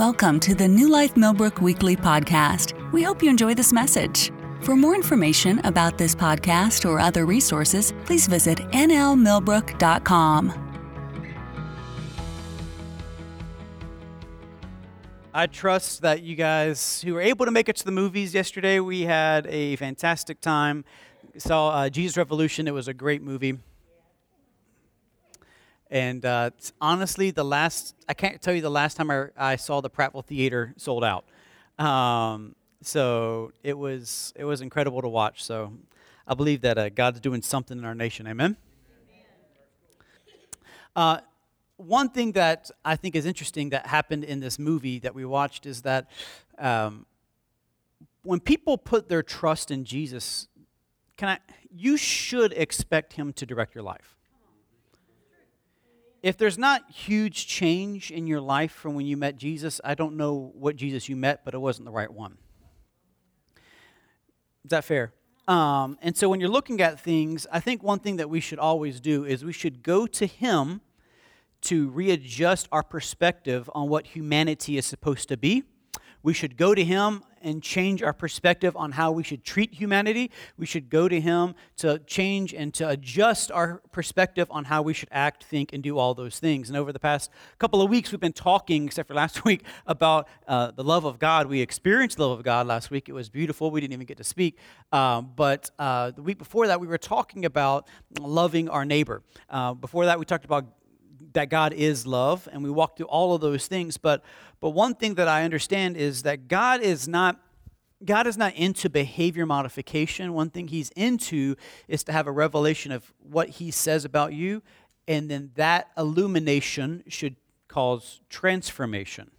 Welcome to the New Life Millbrook Weekly Podcast. We hope you enjoy this message. For more information about this podcast or other resources, please visit nlmillbrook.com. I trust that you guys who were able to make it to the movies yesterday, we had a fantastic time. Saw uh, Jesus Revolution. It was a great movie. And uh, honestly, the last, I can't tell you the last time I, I saw the Prattville Theater sold out. Um, so it was, it was incredible to watch. So I believe that uh, God's doing something in our nation. Amen? Uh, one thing that I think is interesting that happened in this movie that we watched is that um, when people put their trust in Jesus, can I, you should expect him to direct your life if there's not huge change in your life from when you met Jesus, I don't know what Jesus you met, but it wasn't the right one. Is that fair? Um, and so when you're looking at things, I think one thing that we should always do is we should go to Him to readjust our perspective on what humanity is supposed to be. We should go to Him and change our perspective on how we should treat humanity. We should go to Him to change and to adjust our perspective on how we should act, think, and do all those things. And over the past couple of weeks, we've been talking, except for last week, about uh, the love of God. We experienced the love of God last week. It was beautiful. We didn't even get to speak. Um, but uh, the week before that, we were talking about loving our neighbor. Uh, before that, we talked about that God is love, and we walk through all of those things. But but one thing that I understand is that God is not God is not into behavior modification. One thing He's into is to have a revelation of what He says about you, and then that illumination should cause transformation.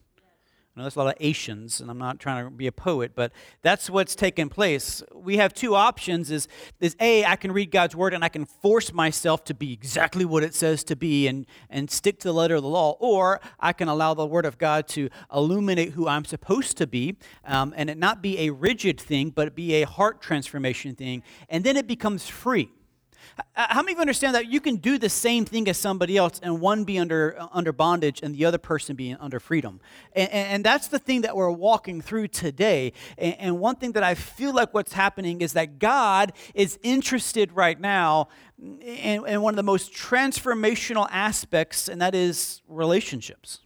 Know there's a lot of Asians, and I'm not trying to be a poet, but that's what's taken place. We have two options is, is A, I can read God's word and I can force myself to be exactly what it says to be and, and stick to the letter of the law, or I can allow the word of God to illuminate who I'm supposed to be um, and it not be a rigid thing, but be a heart transformation thing, and then it becomes free. Uh, how many of you understand that you can do the same thing as somebody else and one be under, uh, under bondage and the other person be under freedom? And, and that's the thing that we're walking through today. And, and one thing that I feel like what's happening is that God is interested right now in, in one of the most transformational aspects, and that is relationships.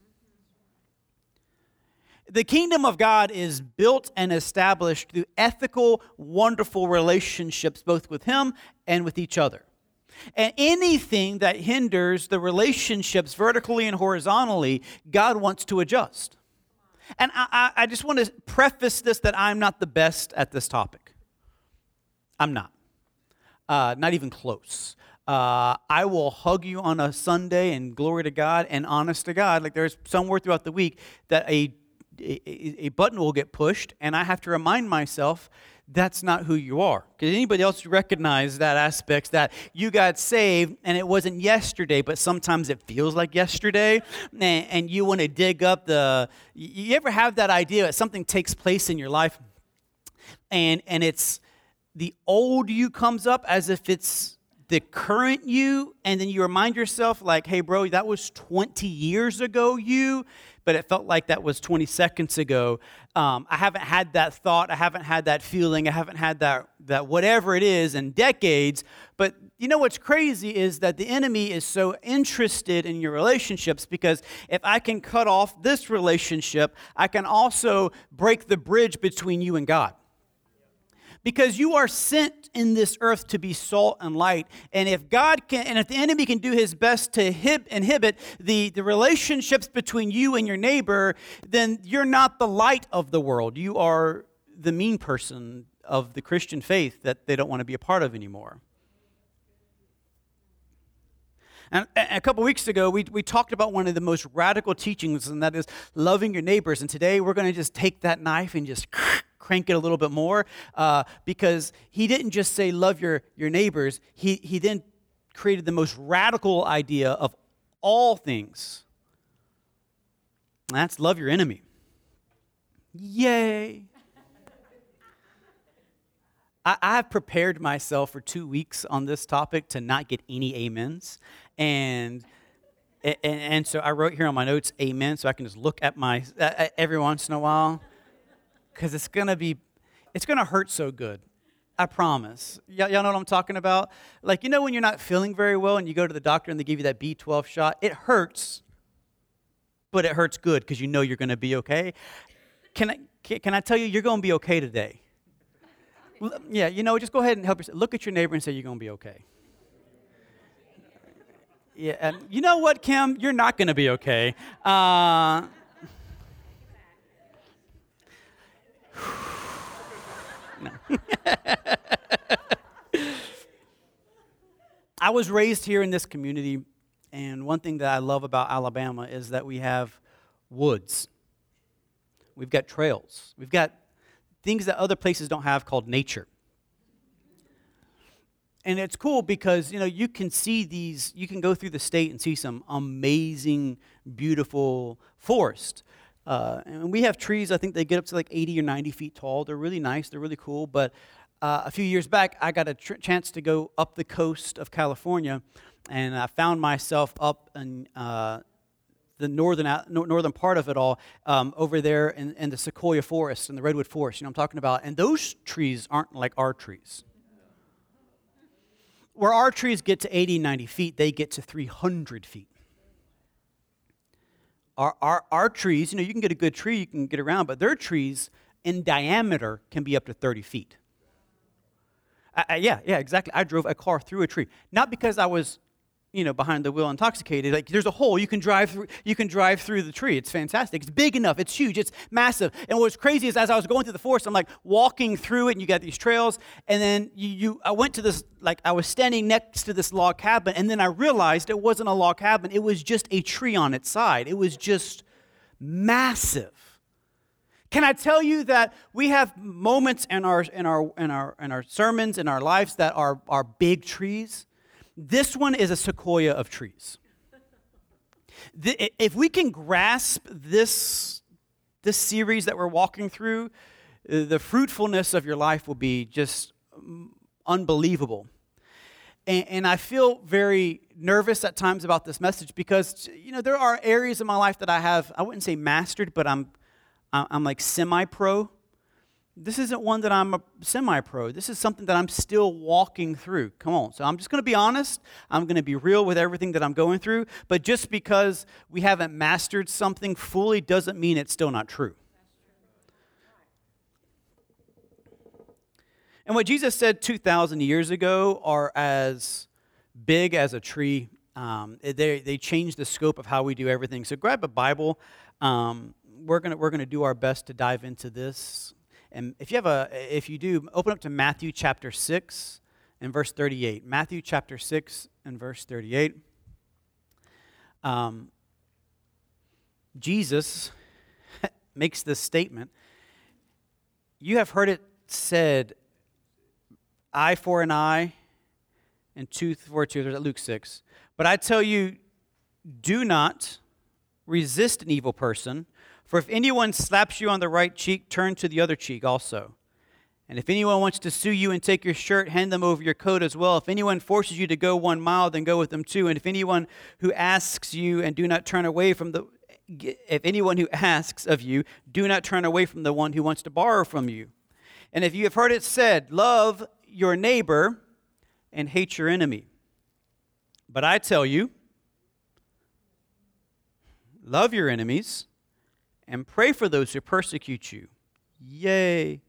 The kingdom of God is built and established through ethical, wonderful relationships, both with Him and with each other. And anything that hinders the relationships vertically and horizontally, God wants to adjust. And I, I, just want to preface this that I'm not the best at this topic. I'm not. Uh, not even close. Uh, I will hug you on a Sunday and glory to God and honest to God. Like there's somewhere throughout the week that a a, button will get pushed, and I have to remind myself that's not who you are. Because anybody else recognize that aspect that you got saved and it wasn't yesterday, but sometimes it feels like yesterday, and, and you want to dig up the. You ever have that idea that something takes place in your life, and and it's the old you comes up as if it's the current you, and then you remind yourself, like, hey, bro, that was 20 years ago, you but it felt like that was 20 seconds ago. Um, I haven't had that thought. I haven't had that feeling. I haven't had that, that whatever it is in decades. But you know what's crazy is that the enemy is so interested in your relationships because if I can cut off this relationship, I can also break the bridge between you and God because you are sent in this earth to be salt and light. And if God can, and if the enemy can do his best to inhibit the, the relationships between you and your neighbor, then you're not the light of the world. You are the mean person of the Christian faith that they don't want to be a part of anymore. And a couple weeks ago, we, we talked about one of the most radical teachings, and that is loving your neighbors. And today, we're going to just take that knife and just crank it a little bit more uh, because he didn't just say love your, your neighbors, he, he then created the most radical idea of all things. That's love your enemy. Yay. I, I have prepared myself for two weeks on this topic to not get any amens. And and, and, so I wrote here on my notes, Amen, so I can just look at my uh, every once in a while, because it's gonna be, it's gonna hurt so good. I promise. Y- y'all know what I'm talking about? Like, you know, when you're not feeling very well and you go to the doctor and they give you that B12 shot, it hurts, but it hurts good because you know you're going to be okay. Can I, can I tell you, you're going to be okay today? Yeah, you know, just go ahead and help yourself. Look at your neighbor and say, You're going to be okay. Yeah, and you know what, Kim? You're not going to be okay. Uh, I was raised here in this community, and one thing that I love about Alabama is that we have woods. We've got trails. We've got things that other places don't have called nature. And it's cool because you know you can see these you can go through the state and see some amazing beautiful forest. Uh, and we have trees, I think they get up to like 80 or 90 feet tall. They're really nice, they're really cool. But uh, a few years back, I got a tr- chance to go up the coast of California, and I found myself up in uh, the northern, northern part of it all, um, over there in, in, the sequoia forest and the redwood forest, you know I'm talking about. And those trees aren't like our trees. Where our trees get to 80, 90 feet, they get to 300 feet. Our, our, our trees, you know, you can get a good tree, you can get around, but their trees in diameter can be up to 30 feet. I, I, yeah, yeah, exactly. I drove a car through a tree. Not because I was you know, behind the wheel intoxicated. Like there's a hole you can drive through. You can drive through the tree. It's fantastic. It's big enough. It's huge. It's massive. And what's crazy is as I was going through the forest, I'm like walking through it, and you got these trails. And then you, you I went to this like I was standing next to this log cabin, and then I realized it wasn't a log cabin. It was just a tree on its side. It was just massive. Can I tell you that we have moments in our in our in our in our sermons in our lives that are are big trees? This one is a sequoia of trees. The, if we can grasp this, this series that we're walking through, uh, the fruitfulness of your life will be just mm, unbelievable. And, and, I feel very nervous at times about this message because, you know, there are areas in my life that I have, I wouldn't say mastered, but I'm, I'm like semi pro this isn't one that I'm a semi pro. This is something that I'm still walking through. Come on. So I'm just going to be honest. I'm going to be real with everything that I'm going through. But just because we haven't mastered something fully doesn't mean it's still not true. And what Jesus said 2,000 years ago are as big as a tree. Um, they, they change the scope of how we do everything. So grab a Bible. Um, we're going we're gonna do our best to dive into this. And if you have a, if you do, open up to Matthew chapter 6 and verse 38. Matthew chapter 6 and verse 38. Um, Jesus makes this statement. You have heard it said, eye for an eye and tooth for a tooth. There's Luke 6. But I tell you, do not resist an evil person. For if anyone slaps you on the right cheek, turn to the other cheek also. And if anyone wants to sue you and take your shirt, hand them over your coat as well. If anyone forces you to go one mile, then go with them two. And if anyone who asks you and do not turn away from the if anyone who asks of you, do not turn away from the one who wants to borrow from you. And if you have heard it said, love your neighbor and hate your enemy. But I tell you, love your enemies and pray for those who persecute you. Yay!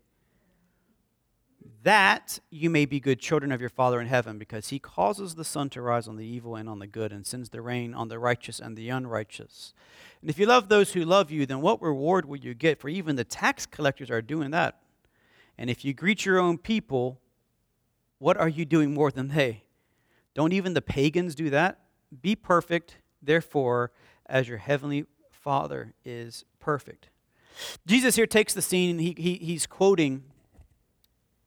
That you may be good children of your Father in heaven, because he causes the sun to rise on the evil and on the good, and sends the rain on the righteous and the unrighteous. And if you love those who love you, then what reward will you get? For even the tax collectors are doing that. And if you greet your own people, what are you doing more than they? Don't even the pagans do that? Be perfect, therefore, as your heavenly Father is perfect. Jesus here takes the scene, he, he, he's quoting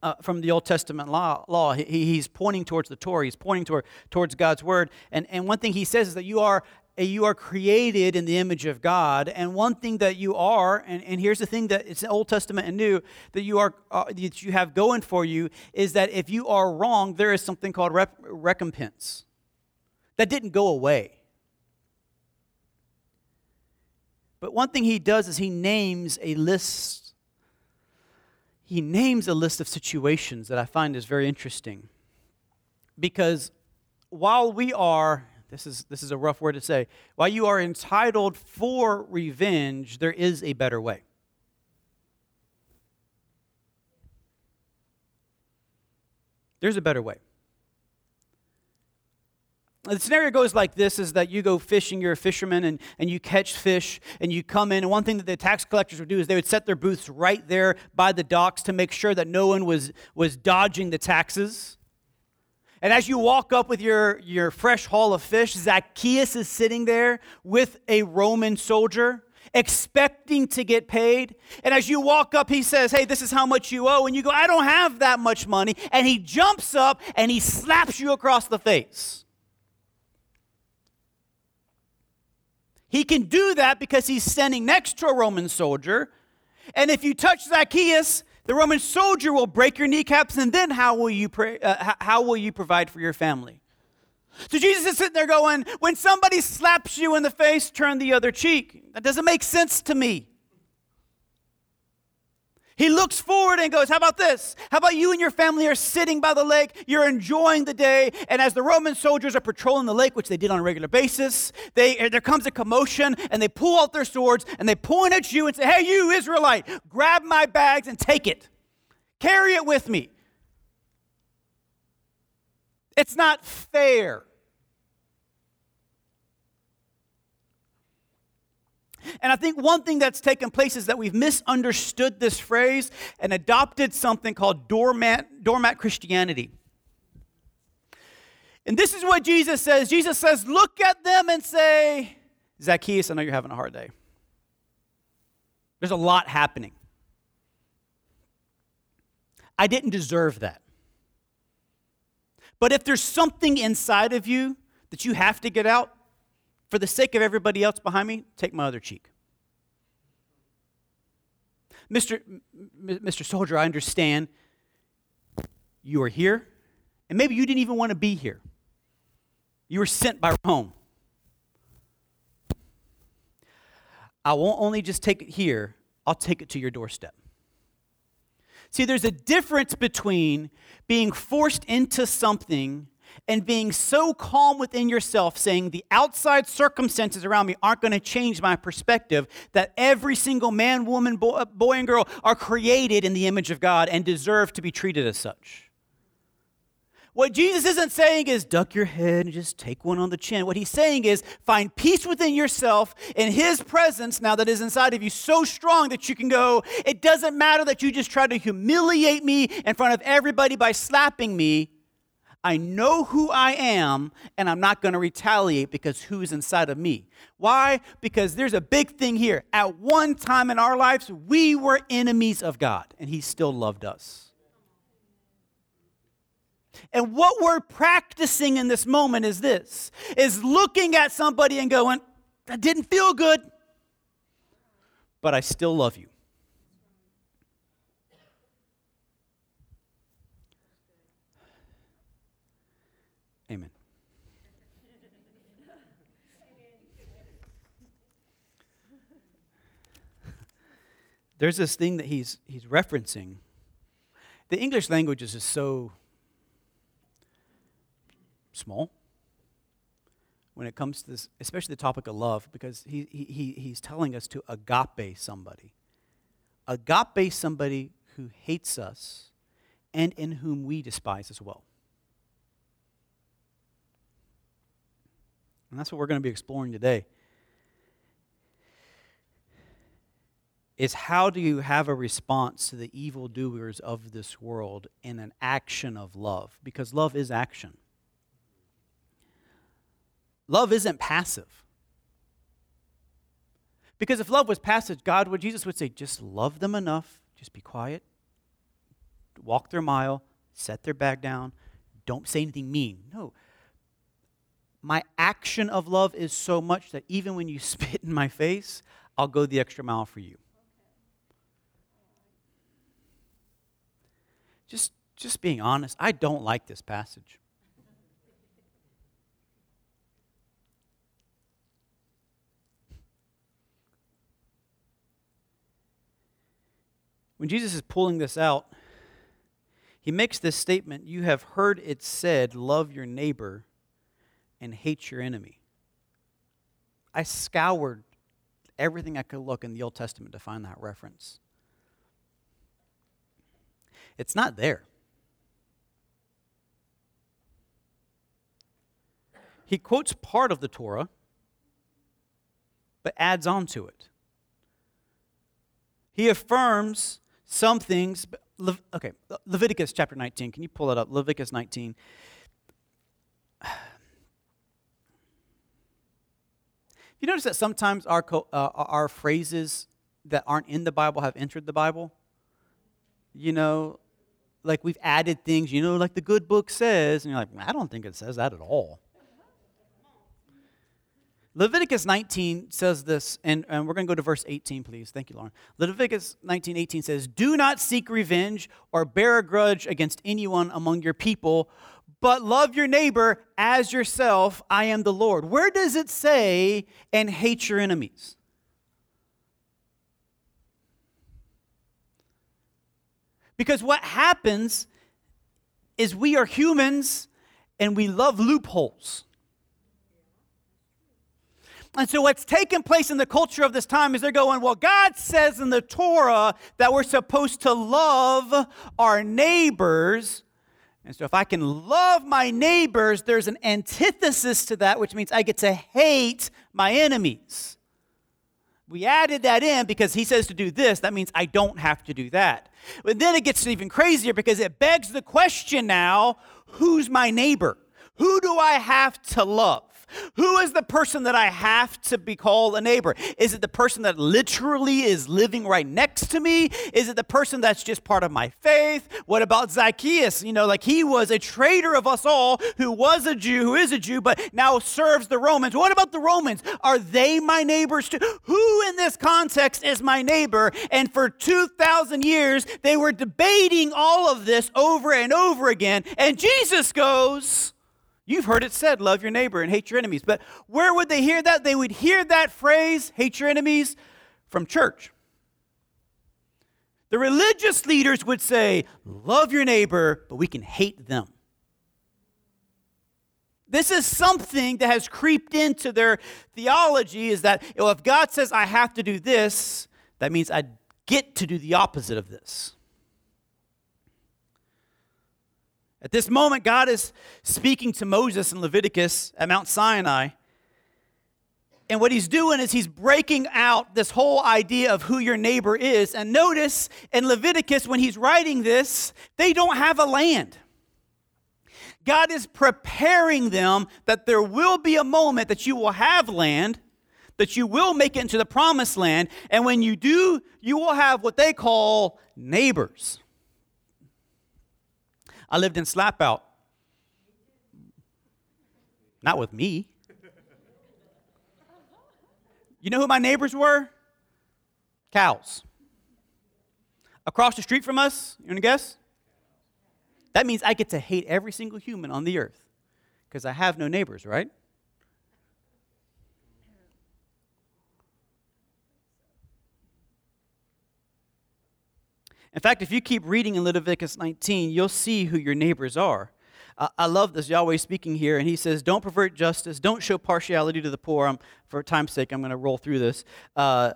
uh, from the Old Testament law. law. He, he's pointing towards the Torah, he's pointing toward, towards God's word. And, and one thing he says is that you are, you are created in the image of God. And one thing that you are, and, and here's the thing that it's Old Testament and New, that you, are, uh, that you have going for you is that if you are wrong, there is something called rep- recompense. That didn't go away. But one thing he does is he names a list. He names a list of situations that I find is very interesting. Because while we are, this is, this is a rough word to say, while you are entitled for revenge, there is a better way. There's a better way. The scenario goes like this is that you go fishing, you're a fisherman, and, and you catch fish, and you come in. And one thing that the tax collectors would do is they would set their booths right there by the docks to make sure that no one was, was dodging the taxes. And as you walk up with your, your fresh haul of fish, Zacchaeus is sitting there with a Roman soldier expecting to get paid. And as you walk up, he says, Hey, this is how much you owe. And you go, I don't have that much money. And he jumps up and he slaps you across the face. He can do that because he's standing next to a Roman soldier. And if you touch Zacchaeus, the Roman soldier will break your kneecaps, and then how will you, pray, uh, how will you provide for your family? So Jesus is sitting there going, When somebody slaps you in the face, turn the other cheek. That doesn't make sense to me. He looks forward and goes, How about this? How about you and your family are sitting by the lake? You're enjoying the day. And as the Roman soldiers are patrolling the lake, which they did on a regular basis, they, there comes a commotion and they pull out their swords and they point at you and say, Hey, you Israelite, grab my bags and take it. Carry it with me. It's not fair. And I think one thing that's taken place is that we've misunderstood this phrase and adopted something called doormat, doormat Christianity. And this is what Jesus says Jesus says, Look at them and say, Zacchaeus, I know you're having a hard day. There's a lot happening. I didn't deserve that. But if there's something inside of you that you have to get out, for the sake of everybody else behind me, take my other cheek. Mr. Mr. Soldier, I understand you are here, and maybe you didn't even want to be here. You were sent by Rome. I won't only just take it here, I'll take it to your doorstep. See, there's a difference between being forced into something and being so calm within yourself, saying the outside circumstances around me aren't going to change my perspective, that every single man, woman, boy, and girl are created in the image of God and deserve to be treated as such. What Jesus isn't saying is duck your head and just take one on the chin. What he's saying is find peace within yourself in his presence now that is inside of you so strong that you can go, it doesn't matter that you just try to humiliate me in front of everybody by slapping me. I know who I am, and I'm not going to retaliate because who's inside of me. Why? Because there's a big thing here. At one time in our lives, we were enemies of God, and He still loved us. And what we're practicing in this moment is this is looking at somebody and going, that didn't feel good, but I still love you. Amen. There's this thing that he's, he's referencing. The English language is just so small when it comes to this, especially the topic of love, because he, he, he's telling us to agape somebody. Agape somebody who hates us and in whom we despise as well. And that's what we're going to be exploring today. Is how do you have a response to the evildoers of this world in an action of love? Because love is action. Love isn't passive. Because if love was passive, God would, Jesus would say, just love them enough, just be quiet, walk their mile, set their bag down, don't say anything mean. No, my action of love is so much that even when you spit in my face, I'll go the extra mile for you. just, just being honest, I don't like this passage. When Jesus is pulling this out, he makes this statement You have heard it said, love your neighbor and hate your enemy. I scoured everything I could look in the Old Testament to find that reference. It's not there. He quotes part of the Torah, but adds on to it. He affirms some things. Le- okay, Leviticus chapter 19. Can you pull it up? Leviticus 19. You notice that sometimes our, co- uh, our phrases that aren't in the Bible have entered the Bible? You know, like we've added things, you know, like the good book says, and you're like, I don't think it says that at all. Leviticus 19 says this, and, and we're going to go to verse 18, please. Thank you, Lauren. Leviticus 19 18 says, Do not seek revenge or bear a grudge against anyone among your people, but love your neighbor as yourself. I am the Lord. Where does it say, and hate your enemies? Because what happens is we are humans and we love loopholes. And so, what's taking place in the culture of this time is they're going, Well, God says in the Torah that we're supposed to love our neighbors. And so, if I can love my neighbors, there's an antithesis to that, which means I get to hate my enemies. We added that in because he says to do this. That means I don't have to do that. But then it gets even crazier because it begs the question now who's my neighbor? Who do I have to love? Who is the person that I have to be called a neighbor? Is it the person that literally is living right next to me? Is it the person that's just part of my faith? What about Zacchaeus? You know, like he was a traitor of us all who was a Jew, who is a Jew, but now serves the Romans. What about the Romans? Are they my neighbors too? Who in this context is my neighbor? And for 2,000 years, they were debating all of this over and over again. And Jesus goes, You've heard it said, love your neighbor and hate your enemies. But where would they hear that? They would hear that phrase, hate your enemies, from church. The religious leaders would say, love your neighbor, but we can hate them. This is something that has creeped into their theology is that you know, if God says I have to do this, that means I get to do the opposite of this. At this moment, God is speaking to Moses in Leviticus at Mount Sinai. And what he's doing is he's breaking out this whole idea of who your neighbor is. And notice in Leviticus, when he's writing this, they don't have a land. God is preparing them that there will be a moment that you will have land, that you will make it into the promised land. And when you do, you will have what they call neighbors. I lived in Slapout. Not with me. You know who my neighbors were? Cows. Across the street from us, you want to guess? That means I get to hate every single human on the earth because I have no neighbors, right? In fact, if you keep reading in Leviticus 19, you'll see who your neighbors are. I love this Yahweh speaking here, and he says, Don't pervert justice, don't show partiality to the poor. I'm, for time's sake, I'm going to roll through this. Uh,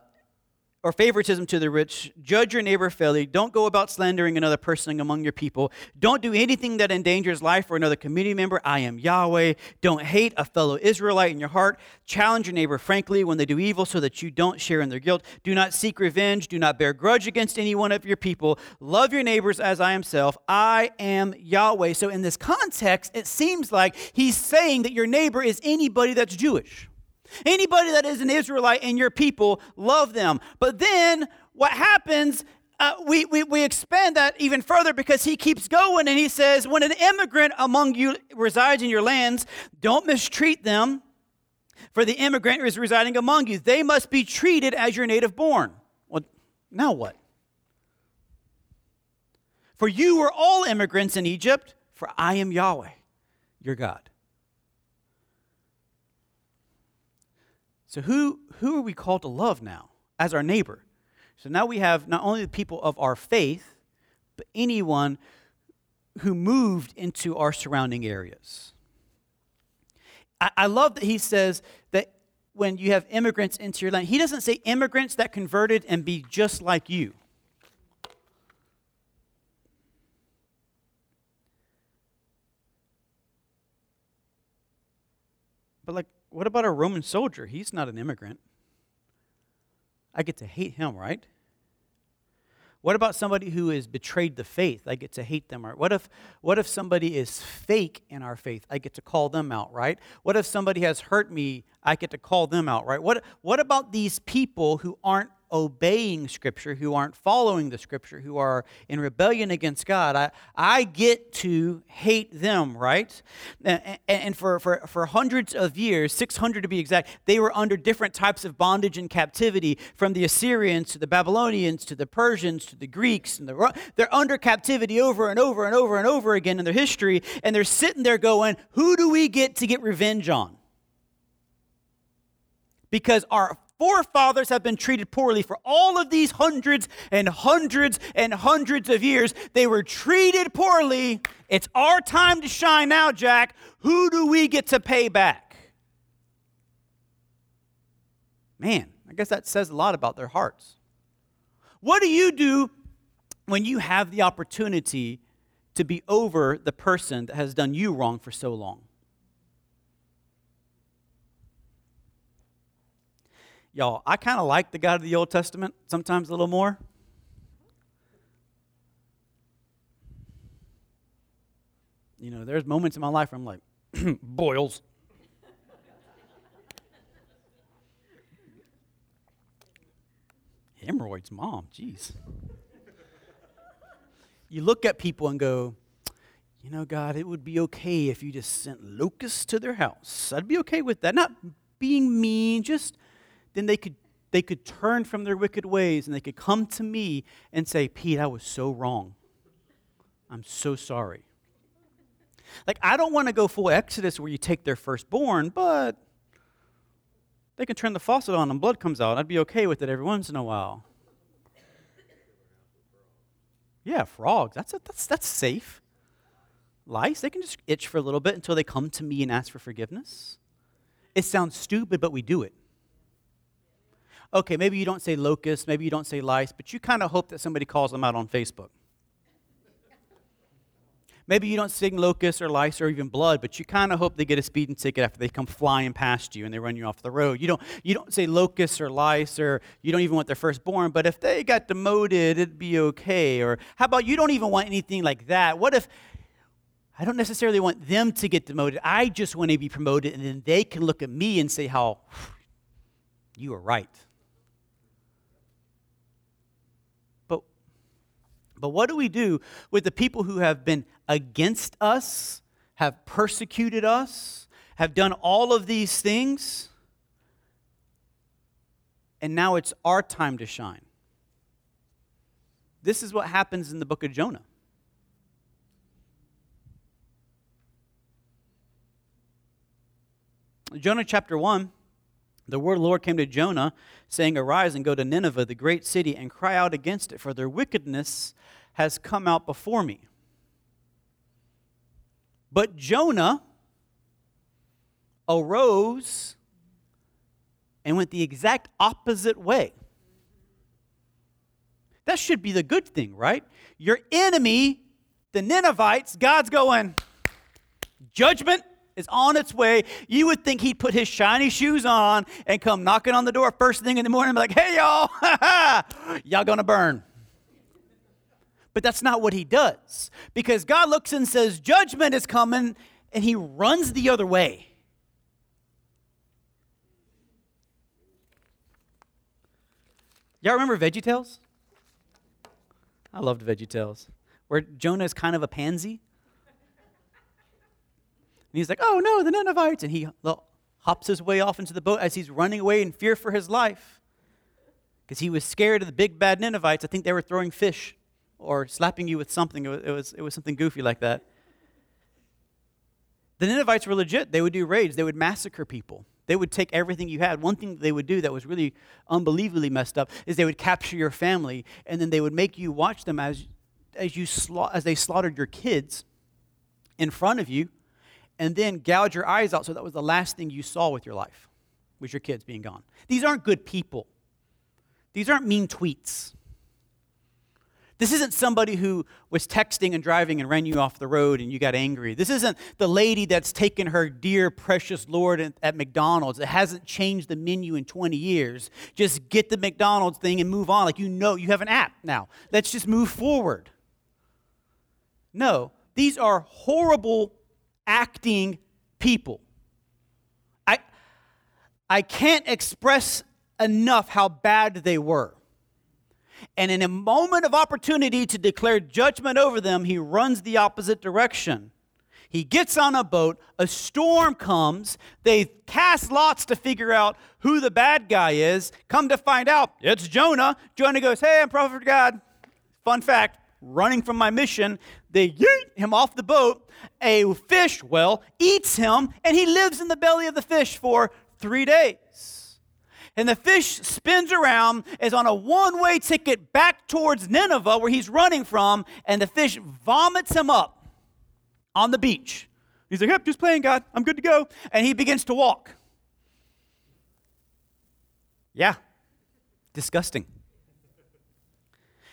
or favoritism to the rich. Judge your neighbor fairly. Don't go about slandering another person among your people. Don't do anything that endangers life for another community member. I am Yahweh. Don't hate a fellow Israelite in your heart. Challenge your neighbor frankly when they do evil so that you don't share in their guilt. Do not seek revenge. Do not bear grudge against any one of your people. Love your neighbors as I am self. I am Yahweh. So, in this context, it seems like he's saying that your neighbor is anybody that's Jewish. Anybody that is an Israelite in your people, love them. But then what happens uh, we, we, we expand that even further because he keeps going and he says, When an immigrant among you resides in your lands, don't mistreat them, for the immigrant is residing among you. They must be treated as your native born. Well, now what? For you were all immigrants in Egypt, for I am Yahweh, your God. So, who, who are we called to love now as our neighbor? So now we have not only the people of our faith, but anyone who moved into our surrounding areas. I, I love that he says that when you have immigrants into your land, he doesn't say immigrants that converted and be just like you. But, like, what about a Roman soldier? He's not an immigrant. I get to hate him, right? What about somebody who has betrayed the faith? I get to hate them. Right? What if, what if somebody is fake in our faith? I get to call them out, right? What if somebody has hurt me? I get to call them out, right? What, what about these people who aren't obeying Scripture, who aren't following the Scripture, who are in rebellion against God, I, I get to hate them, right? And, and for, for, for hundreds of years, 600 to be exact, they were under different types of bondage and captivity, from the Assyrians to the Babylonians to the Persians to the Greeks. And the, they're under captivity over and over and over and over again in their history, and they're sitting there going, Who do we get to get revenge on? Because our forefathers have been treated poorly for all of these hundreds and hundreds and hundreds of years. They were treated poorly. It's our time to shine now, Jack. Who do we get to pay back? Man, I guess that says a lot about their hearts. What do you do when you have the opportunity to be over the person that has done you wrong for so long? Y'all, I kind of like the God of the Old Testament sometimes a little more. You know, there's moments in my life where I'm like, boils. Hemorrhoids, mom, jeez. You look at people and go, you know, God, it would be okay if you just sent locusts to their house. I'd be okay with that. Not being mean, just then they could, they could turn from their wicked ways and they could come to me and say, Pete, I was so wrong. I'm so sorry. Like, I don't want to go full Exodus where you take their firstborn, but they can turn the faucet on and blood comes out. I'd be okay with it every once in a while. Yeah, frogs. That's, a, that's, that's safe. Lice, they can just itch for a little bit until they come to me and ask for forgiveness. It sounds stupid, but we do it okay, maybe you don't say locust, maybe you don't say lice, but you kind of hope that somebody calls them out on Facebook. Maybe you don't sing locust or lice or even blood, but you kind of hope they get a speeding ticket after they come flying past you and they run you off the road. You don't, you don't say locust or lice or you don't even want their firstborn, but if they got demoted, it'd be okay. Or how about you don't even want anything like that? What if I don't necessarily want them to get demoted? I just want to be promoted and then they can look at me and say how you were right. But what do we do with the people who have been against us, have persecuted us, have done all of these things? And now it's our time to shine. This is what happens in the book of Jonah. Jonah chapter 1, the word of the Lord came to Jonah, saying, Arise and go to Nineveh, the great city, and cry out against it, for their wickedness has come out before me. But Jonah arose and went the exact opposite way. That should be the good thing, right? Your enemy, the Ninevites, God's going, judgment is on its way. You would think he'd put his shiny shoes on and come knocking on the door first thing in the morning be like, hey, y'all, y'all gonna burn. But that's not what he does. Because God looks and says, Judgment is coming, and he runs the other way. Y'all remember VeggieTales? I loved VeggieTales, where Jonah is kind of a pansy. And he's like, oh no, the Ninevites. And he hops his way off into the boat as he's running away in fear for his life. Because he was scared of the big bad Ninevites. I think they were throwing fish or slapping you with something. It was, it was something goofy like that. The Ninevites were legit. They would do raids, they would massacre people. They would take everything you had. One thing they would do that was really unbelievably messed up is they would capture your family and then they would make you watch them as, as, you sla- as they slaughtered your kids in front of you and then gouge your eyes out so that was the last thing you saw with your life was your kids being gone. These aren't good people. These aren't mean tweets. This isn't somebody who was texting and driving and ran you off the road and you got angry. This isn't the lady that's taken her dear, precious Lord at McDonald's. It hasn't changed the menu in 20 years. Just get the McDonald's thing and move on. Like you know, you have an app now. Let's just move forward. No, these are horrible acting people. I, I can't express enough how bad they were. And in a moment of opportunity to declare judgment over them, he runs the opposite direction. He gets on a boat, a storm comes, they cast lots to figure out who the bad guy is. Come to find out, it's Jonah. Jonah goes, Hey, I'm prophet of God. Fun fact running from my mission, they yeet him off the boat. A fish, well, eats him, and he lives in the belly of the fish for three days and the fish spins around, is on a one way ticket back towards Nineveh, where he's running from, and the fish vomits him up on the beach. He's like, Yep, just playing, God. I'm good to go. And he begins to walk. Yeah, disgusting.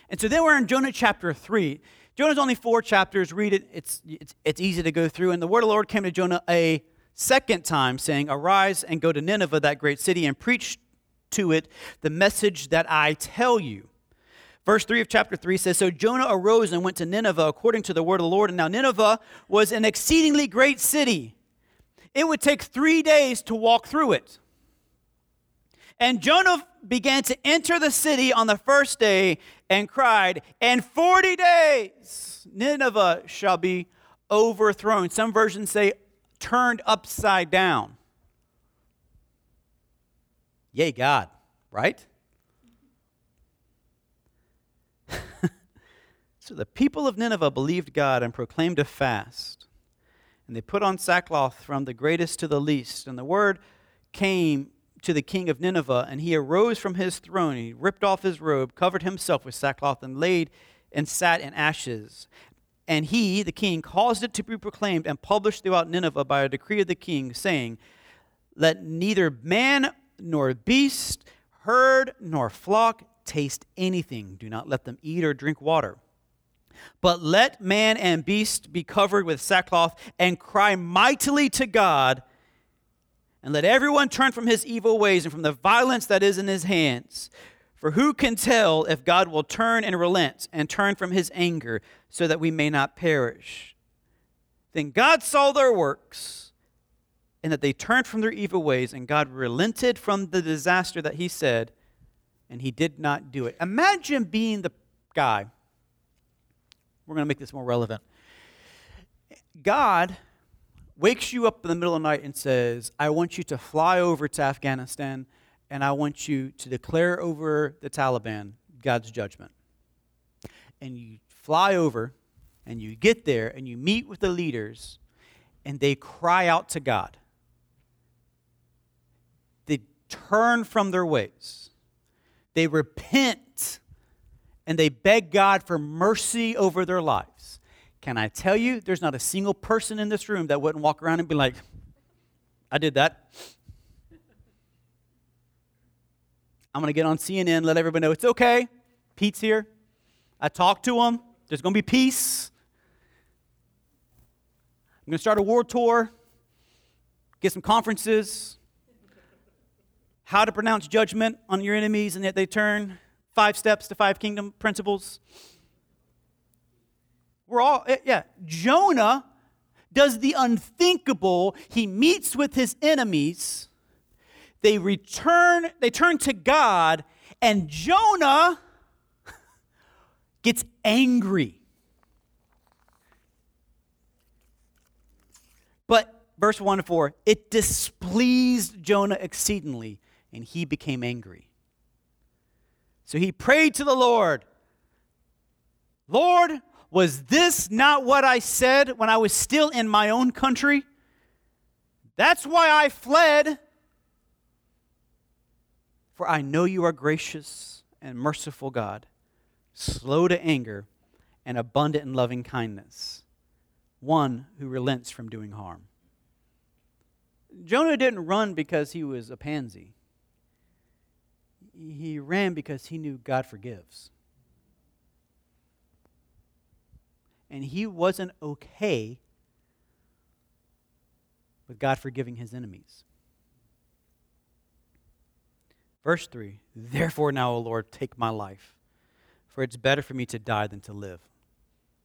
And so then we're in Jonah chapter 3. Jonah's only four chapters. Read it, it's, it's, it's easy to go through. And the word of the Lord came to Jonah a second time, saying, Arise and go to Nineveh, that great city, and preach to it the message that I tell you. Verse 3 of chapter 3 says So Jonah arose and went to Nineveh according to the word of the Lord. And now Nineveh was an exceedingly great city. It would take three days to walk through it. And Jonah began to enter the city on the first day and cried, In 40 days Nineveh shall be overthrown. Some versions say turned upside down. Yay, God, right? so the people of Nineveh believed God and proclaimed a fast. And they put on sackcloth from the greatest to the least. And the word came to the king of Nineveh, and he arose from his throne. He ripped off his robe, covered himself with sackcloth, and laid and sat in ashes. And he, the king, caused it to be proclaimed and published throughout Nineveh by a decree of the king, saying, Let neither man nor beast, herd, nor flock taste anything. Do not let them eat or drink water. But let man and beast be covered with sackcloth and cry mightily to God. And let everyone turn from his evil ways and from the violence that is in his hands. For who can tell if God will turn and relent and turn from his anger so that we may not perish? Then God saw their works and that they turned from their evil ways, and God relented from the disaster that He said, and He did not do it. Imagine being the guy. We're going to make this more relevant. God wakes you up in the middle of the night and says, I want you to fly over to Afghanistan, and I want you to declare over the Taliban God's judgment. And you fly over, and you get there, and you meet with the leaders, and they cry out to God turn from their ways. They repent and they beg God for mercy over their lives. Can I tell you, there's not a single person in this room that wouldn't walk around and be like, I did that. I'm going to get on CNN, let everybody know it's okay. Pete's here. I talked to him. There's going to be peace. I'm going to start a war tour, get some conferences, how to pronounce judgment on your enemies and yet they turn, five steps to five kingdom principles. We're all, eh, yeah. Jonah does the unthinkable. He meets with his enemies. They return, they turn to God, and Jonah gets angry. But verse 1 to 4, it displeased Jonah exceedingly and he became angry. So he prayed to the Lord Lord, was this not what I said when I was still in my own country? That's why I fled. For I know you are gracious and merciful God, slow to anger and abundant in loving kindness, one who relents from doing harm. Jonah didn't run because he was a pansy. He ran because he knew God forgives. And he wasn't okay with God forgiving his enemies. Verse 3 Therefore, now, O Lord, take my life, for it's better for me to die than to live.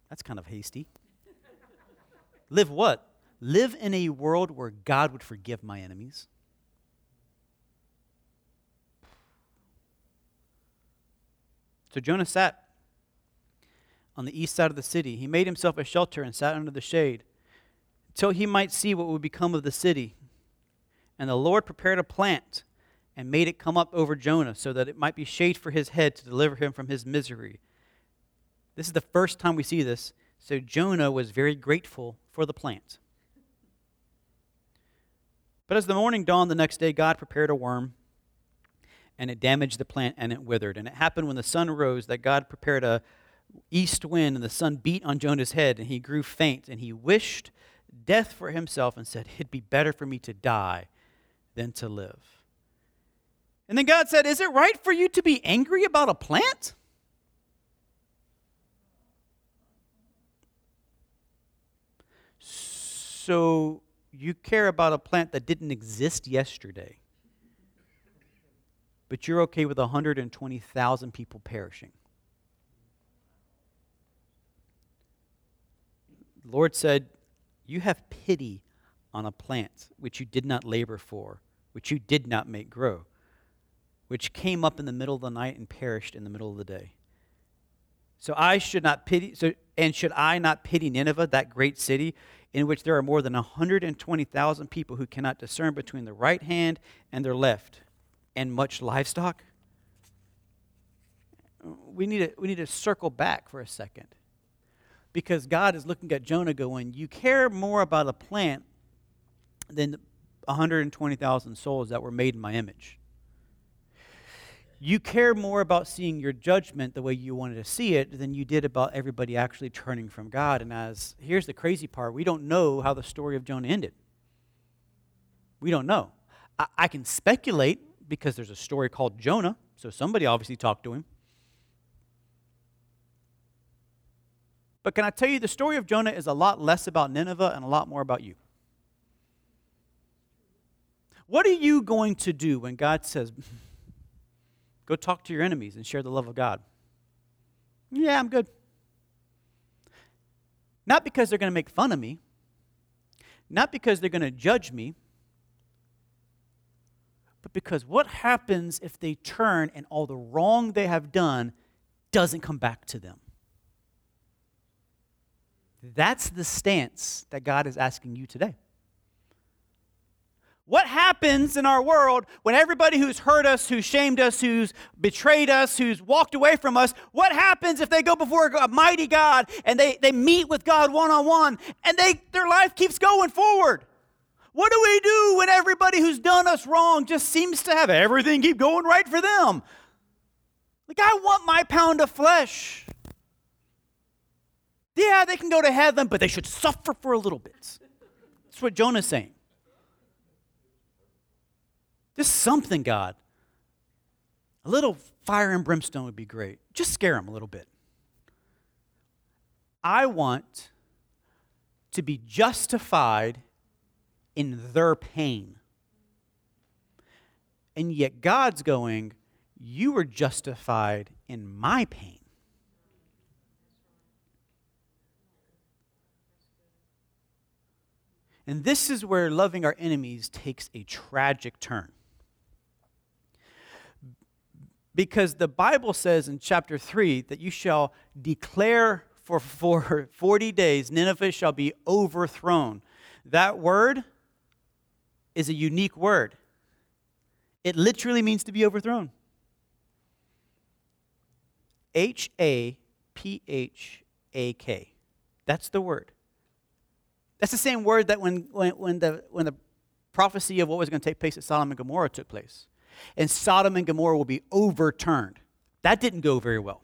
That's kind of hasty. live what? Live in a world where God would forgive my enemies. So Jonah sat on the east side of the city. He made himself a shelter and sat under the shade until he might see what would become of the city. And the Lord prepared a plant and made it come up over Jonah so that it might be shade for his head to deliver him from his misery. This is the first time we see this. So Jonah was very grateful for the plant. But as the morning dawned the next day, God prepared a worm, and it damaged the plant and it withered. And it happened when the sun rose that God prepared a east wind, and the sun beat on Jonah's head, and he grew faint, and he wished death for himself and said, It'd be better for me to die than to live. And then God said, Is it right for you to be angry about a plant? So you care about a plant that didn't exist yesterday, but you're okay with 120,000 people perishing. The Lord said, You have pity on a plant which you did not labor for, which you did not make grow which came up in the middle of the night and perished in the middle of the day. So I should not pity so and should I not pity Nineveh, that great city, in which there are more than 120,000 people who cannot discern between the right hand and their left, and much livestock? We need to, we need to circle back for a second. Because God is looking at Jonah going, You care more about a plant than 120,000 souls that were made in my image you care more about seeing your judgment the way you wanted to see it than you did about everybody actually turning from God. And as here's the crazy part we don't know how the story of Jonah ended. We don't know. I, I can speculate because there's a story called Jonah, so somebody obviously talked to him. But can I tell you, the story of Jonah is a lot less about Nineveh and a lot more about you. What are you going to do when God says, Go talk to your enemies and share the love of God. Yeah, I'm good. Not because they're going to make fun of me, not because they're going to judge me, because what happens if they turn and all the wrong they have done doesn't come back to them? That's the stance that God is asking you today. What happens in our world when everybody who's hurt us, who's shamed us, who's betrayed us, who's walked away from us, what happens if they go before a mighty God and they, they meet with God one on one and they, their life keeps going forward? What do we do when everybody who's done us wrong just seems to have everything keep going right for them? Like, I want my pound of flesh. Yeah, they can go to heaven, but they should suffer for a little bit. That's what Jonah's saying. Just something, God. A little fire and brimstone would be great. Just scare them a little bit. I want to be justified in their pain. And yet God's going, You were justified in my pain. And this is where loving our enemies takes a tragic turn. Because the Bible says in chapter 3 that you shall declare for, for 40 days, Nineveh shall be overthrown. That word is a unique word. It literally means to be overthrown. H A P H A K. That's the word. That's the same word that when, when, when, the, when the prophecy of what was going to take place at Sodom and Gomorrah took place. and Sodom and Gomorrah will be overturned. That didn't go very well.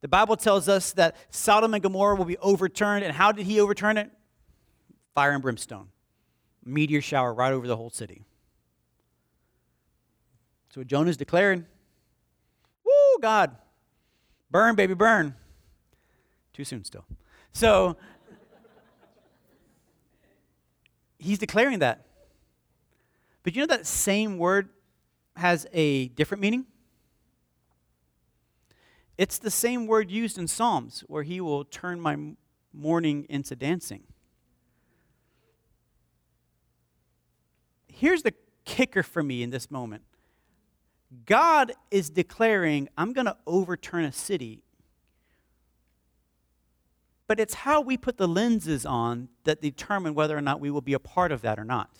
The Bible tells us that Sodom and Gomorrah will be overturned. And how did he overturn it? Fire and brimstone. Meteor shower right over the whole city. So Jonah's declaring, Woo, God, burn, baby, burn. Too soon still. So he's declaring that. But you know that same word has a different meaning? It's the same word used in Psalms, where he will turn my mourning into dancing. Here's the kicker for me in this moment God is declaring, I'm going to overturn a city. But it's how we put the lenses on that determine whether or not we will be a part of that or not.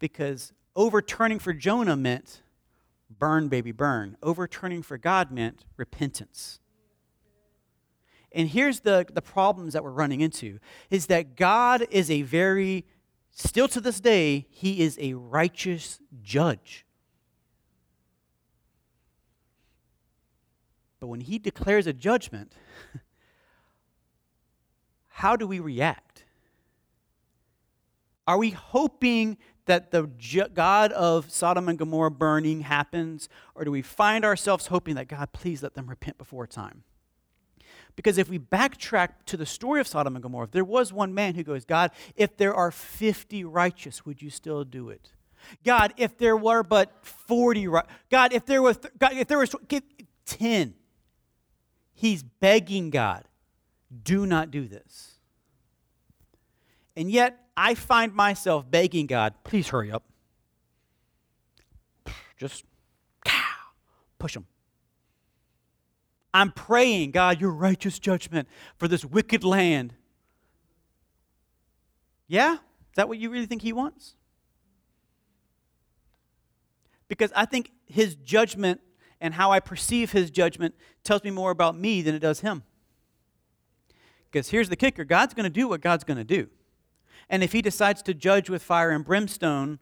Because overturning for Jonah meant burn, baby, burn. Overturning for God meant repentance. And here's the, the problems that we're running into is that God is a very, still to this day, he is a righteous judge. But when he declares a judgment, how do we react? Are we hoping that the God of Sodom and Gomorrah burning happens? Or do we find ourselves hoping that God, please let them repent before time? Because if we backtrack to the story of Sodom and Gomorrah, there was one man who goes, God, if there are 50 righteous, would you still do it? God, if there were but 40 right, God, if there was God, if there was 10. He's begging God, do not do this. And yet I find myself begging God, please hurry up. Just push him. I'm praying, God, your righteous judgment for this wicked land. Yeah? Is that what you really think he wants? Because I think his judgment and how I perceive his judgment tells me more about me than it does him. Because here's the kicker God's going to do what God's going to do. And if he decides to judge with fire and brimstone,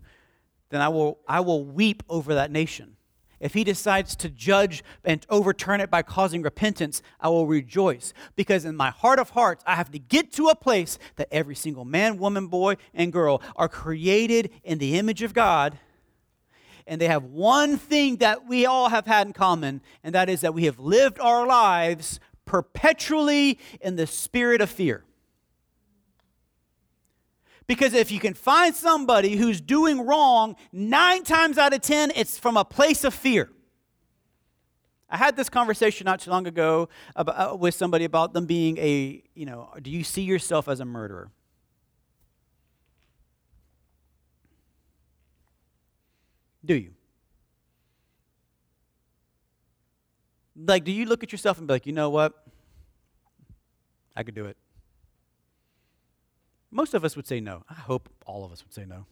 then I will, I will weep over that nation. If he decides to judge and overturn it by causing repentance, I will rejoice. Because in my heart of hearts, I have to get to a place that every single man, woman, boy, and girl are created in the image of God. And they have one thing that we all have had in common, and that is that we have lived our lives perpetually in the spirit of fear. Because if you can find somebody who's doing wrong, nine times out of ten, it's from a place of fear. I had this conversation not too long ago about, uh, with somebody about them being a, you know, do you see yourself as a murderer? Do you? Like, do you look at yourself and be like, you know what? I could do it. Most of us would say no. I hope all of us would say no.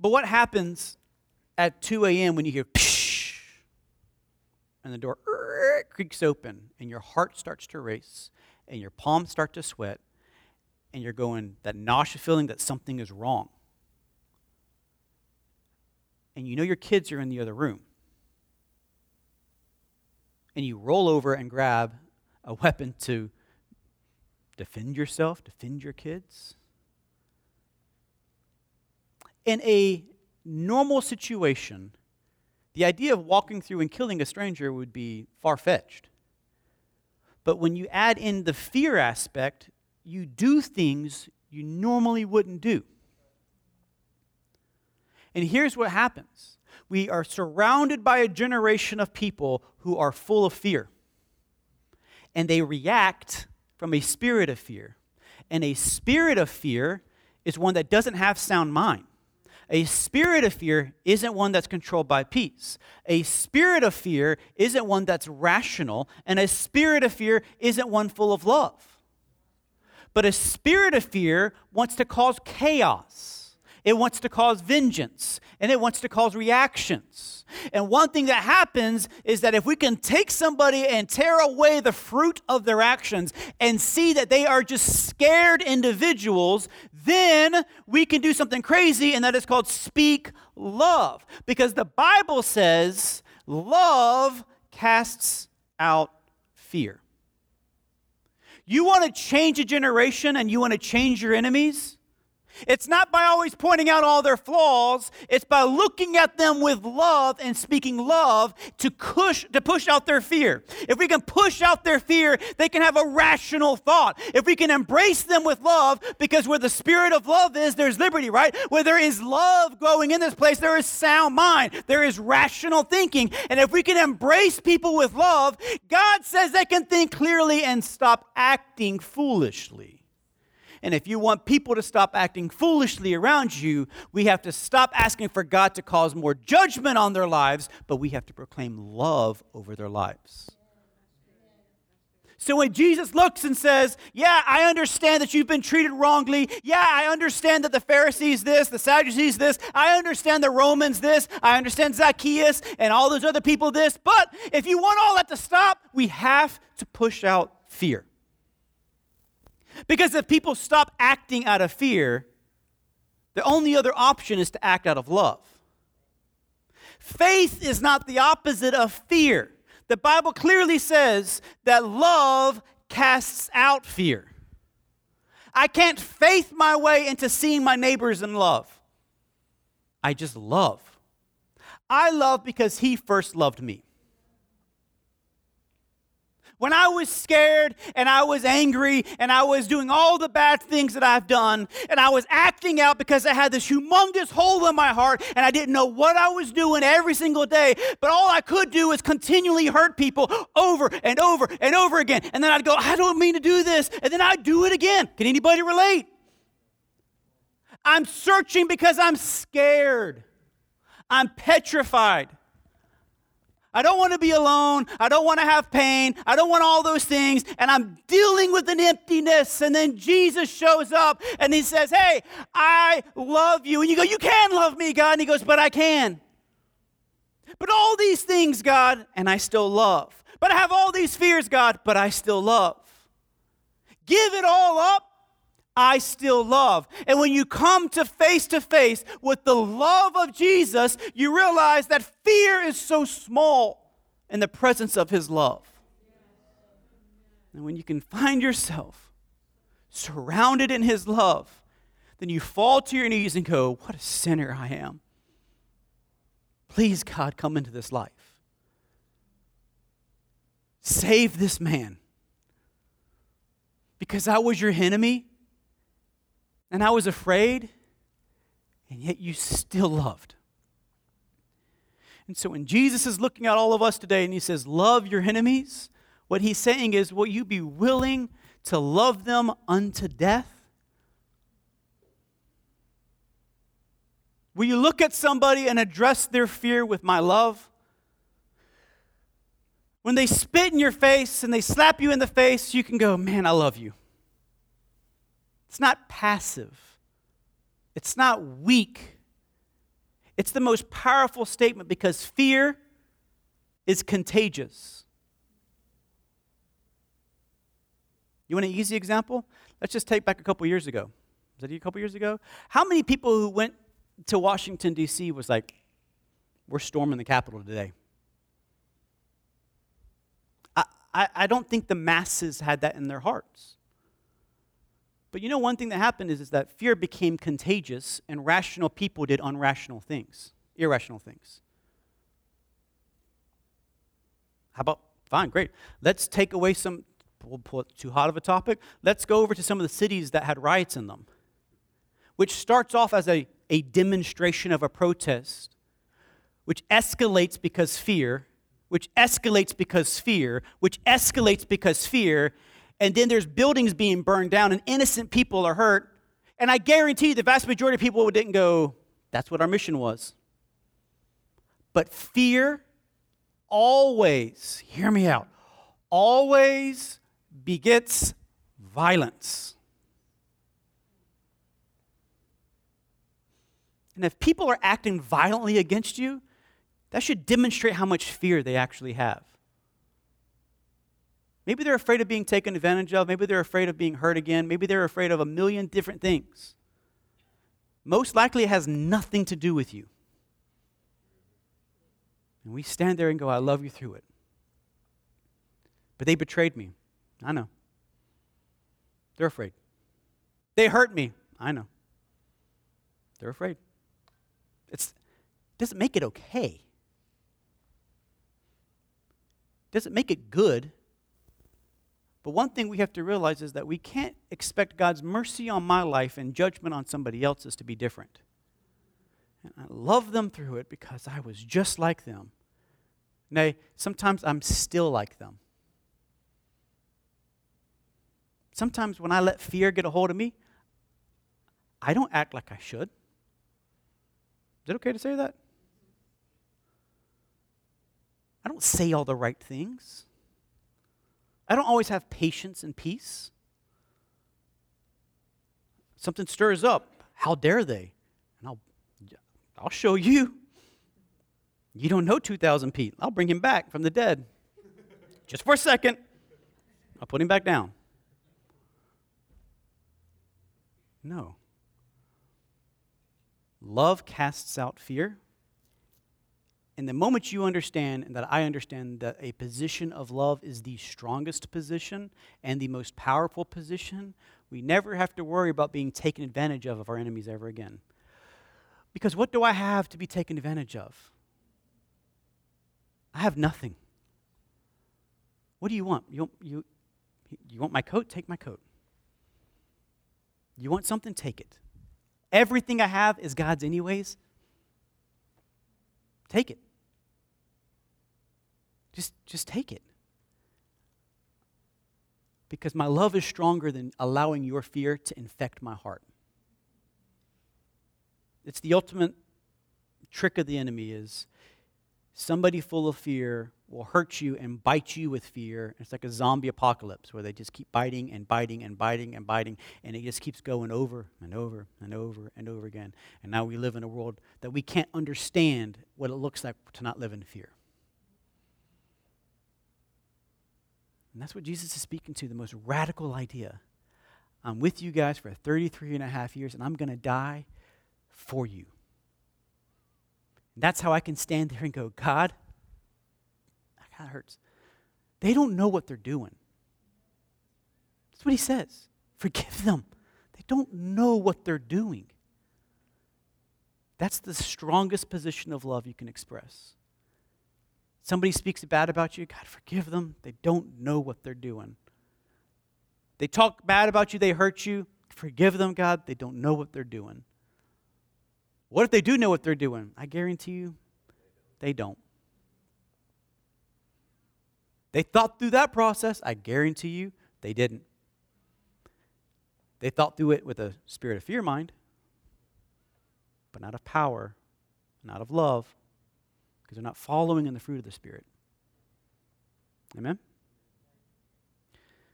but what happens at 2 a.m. when you hear psh, and the door creaks open and your heart starts to race and your palms start to sweat and you're going, that nausea feeling that something is wrong. And you know your kids are in the other room. And you roll over and grab a weapon to defend yourself, defend your kids. In a normal situation, the idea of walking through and killing a stranger would be far fetched. But when you add in the fear aspect, you do things you normally wouldn't do. And here's what happens we are surrounded by a generation of people who are full of fear. And they react from a spirit of fear. And a spirit of fear is one that doesn't have sound mind. A spirit of fear isn't one that's controlled by peace. A spirit of fear isn't one that's rational. And a spirit of fear isn't one full of love. But a spirit of fear wants to cause chaos. It wants to cause vengeance and it wants to cause reactions. And one thing that happens is that if we can take somebody and tear away the fruit of their actions and see that they are just scared individuals, then we can do something crazy, and that is called speak love. Because the Bible says love casts out fear. You want to change a generation and you want to change your enemies? It's not by always pointing out all their flaws, it's by looking at them with love and speaking love to push, to push out their fear. If we can push out their fear, they can have a rational thought. If we can embrace them with love, because where the spirit of love is, there's liberty, right? Where there is love growing in this place, there is sound mind, there is rational thinking. And if we can embrace people with love, God says they can think clearly and stop acting foolishly. And if you want people to stop acting foolishly around you, we have to stop asking for God to cause more judgment on their lives, but we have to proclaim love over their lives. So when Jesus looks and says, Yeah, I understand that you've been treated wrongly. Yeah, I understand that the Pharisees this, the Sadducees this. I understand the Romans this. I understand Zacchaeus and all those other people this. But if you want all that to stop, we have to push out fear. Because if people stop acting out of fear, the only other option is to act out of love. Faith is not the opposite of fear. The Bible clearly says that love casts out fear. I can't faith my way into seeing my neighbors in love. I just love. I love because he first loved me. When I was scared and I was angry and I was doing all the bad things that I've done and I was acting out because I had this humongous hole in my heart and I didn't know what I was doing every single day, but all I could do is continually hurt people over and over and over again. And then I'd go, I don't mean to do this. And then I'd do it again. Can anybody relate? I'm searching because I'm scared. I'm petrified. I don't want to be alone. I don't want to have pain. I don't want all those things. And I'm dealing with an emptiness. And then Jesus shows up and he says, Hey, I love you. And you go, You can love me, God. And he goes, But I can. But all these things, God, and I still love. But I have all these fears, God, but I still love. Give it all up I still love. And when you come to face to face with the love of Jesus, you realize that fear is so small in the presence of his love. And when you can find yourself surrounded in his love, then you fall to your knees and go, What a sinner I am. Please, God, come into this life. Save this man. Because I was your enemy and I was afraid, and yet you still loved. And so when Jesus is looking at all of us today and he says, Love your enemies, what he's saying is, Will you be willing to love them unto death? Will you look at somebody and address their fear with my love? When they spit in your face and they slap you in the face, you can go, Man, I love you. It's not passive, it's not weak. It's the most powerful statement because fear is contagious. You want an easy example? Let's just take back a couple years ago. Was that a couple years ago? How many people who went to Washington, D.C. was like, we're storming the Capitol today? I, I, I don't think the masses had that in their hearts. But you know, one thing that happened is, is that fear became contagious, and rational people did unrational things, irrational things. How about, fine, great. Let's take away some, we'll pull it too hot of a topic. Let's go over to some of the cities that had riots in them, which starts off as a, a demonstration of a protest, which escalates because fear, which escalates because fear, which escalates because fear, and then there's buildings being burned down and innocent people are hurt. And I guarantee you the vast majority of people didn't go, that's what our mission was. But fear always, hear me out, always begets violence. And if people are acting violently against you, that should demonstrate how much fear they actually have. Maybe they're afraid of being taken advantage of. Maybe they're afraid of being hurt again. Maybe they're afraid of a million different things. most likely it has nothing to do with you. And we stand there and go, I love you through it. But they betrayed me. I know. They're afraid. They hurt me. I know. They're afraid. It's doesn't make it okay. Doesn't make it good. But one thing we have to realize is that we can't expect God's mercy on my life and judgment on somebody else's to be different. And I love them through it because I was just like them. Nay, sometimes I'm still like them. Sometimes when I let fear get a hold of me, I don't act like I should. Is it okay to say that? I don't say all the right things. I don't always have patience and peace. Something stirs up. How dare they? And I'll, I'll show you. You don't know 2000 Pete. I'll bring him back from the dead. Just for a second. I'll put him back down. No. Love casts out fear. And the moment you understand, and that I understand, that a position of love is the strongest position and the most powerful position, we never have to worry about being taken advantage of of our enemies ever again. Because what do I have to be taken advantage of? I have nothing. What do you want? You, you, you want my coat? Take my coat. You want something? Take it. Everything I have is God's, anyways. Take it. Just, just take it. Because my love is stronger than allowing your fear to infect my heart. It's the ultimate trick of the enemy is somebody full of fear will hurt you and bite you with fear. It's like a zombie apocalypse where they just keep biting and biting and biting and biting, and it just keeps going over and over and over and over again. And now we live in a world that we can't understand what it looks like to not live in fear. And that's what Jesus is speaking to the most radical idea. I'm with you guys for 33 and a half years, and I'm going to die for you. That's how I can stand there and go, God, that kind of hurts. They don't know what they're doing. That's what he says. Forgive them. They don't know what they're doing. That's the strongest position of love you can express. Somebody speaks bad about you, God, forgive them. They don't know what they're doing. They talk bad about you, they hurt you. Forgive them, God. They don't know what they're doing. What if they do know what they're doing? I guarantee you, they don't. They thought through that process. I guarantee you they didn't. They thought through it with a spirit of fear mind, but not of power, not of love, because they're not following in the fruit of the Spirit. Amen?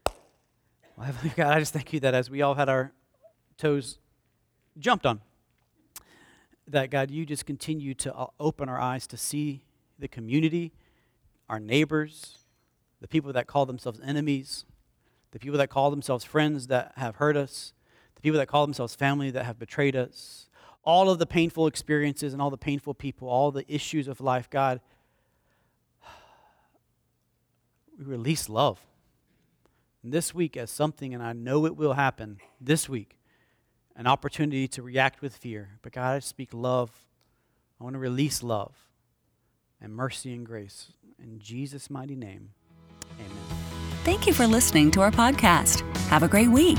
Well, Heavenly God, I just thank you that as we all had our toes jumped on, that God, you just continue to uh, open our eyes to see the community, our neighbors, the people that call themselves enemies, the people that call themselves friends that have hurt us, the people that call themselves family that have betrayed us, all of the painful experiences and all the painful people, all the issues of life, God, we release love. And this week, as something, and I know it will happen this week, an opportunity to react with fear. But God, I speak love. I want to release love and mercy and grace. In Jesus' mighty name. Amen. Thank you for listening to our podcast. Have a great week.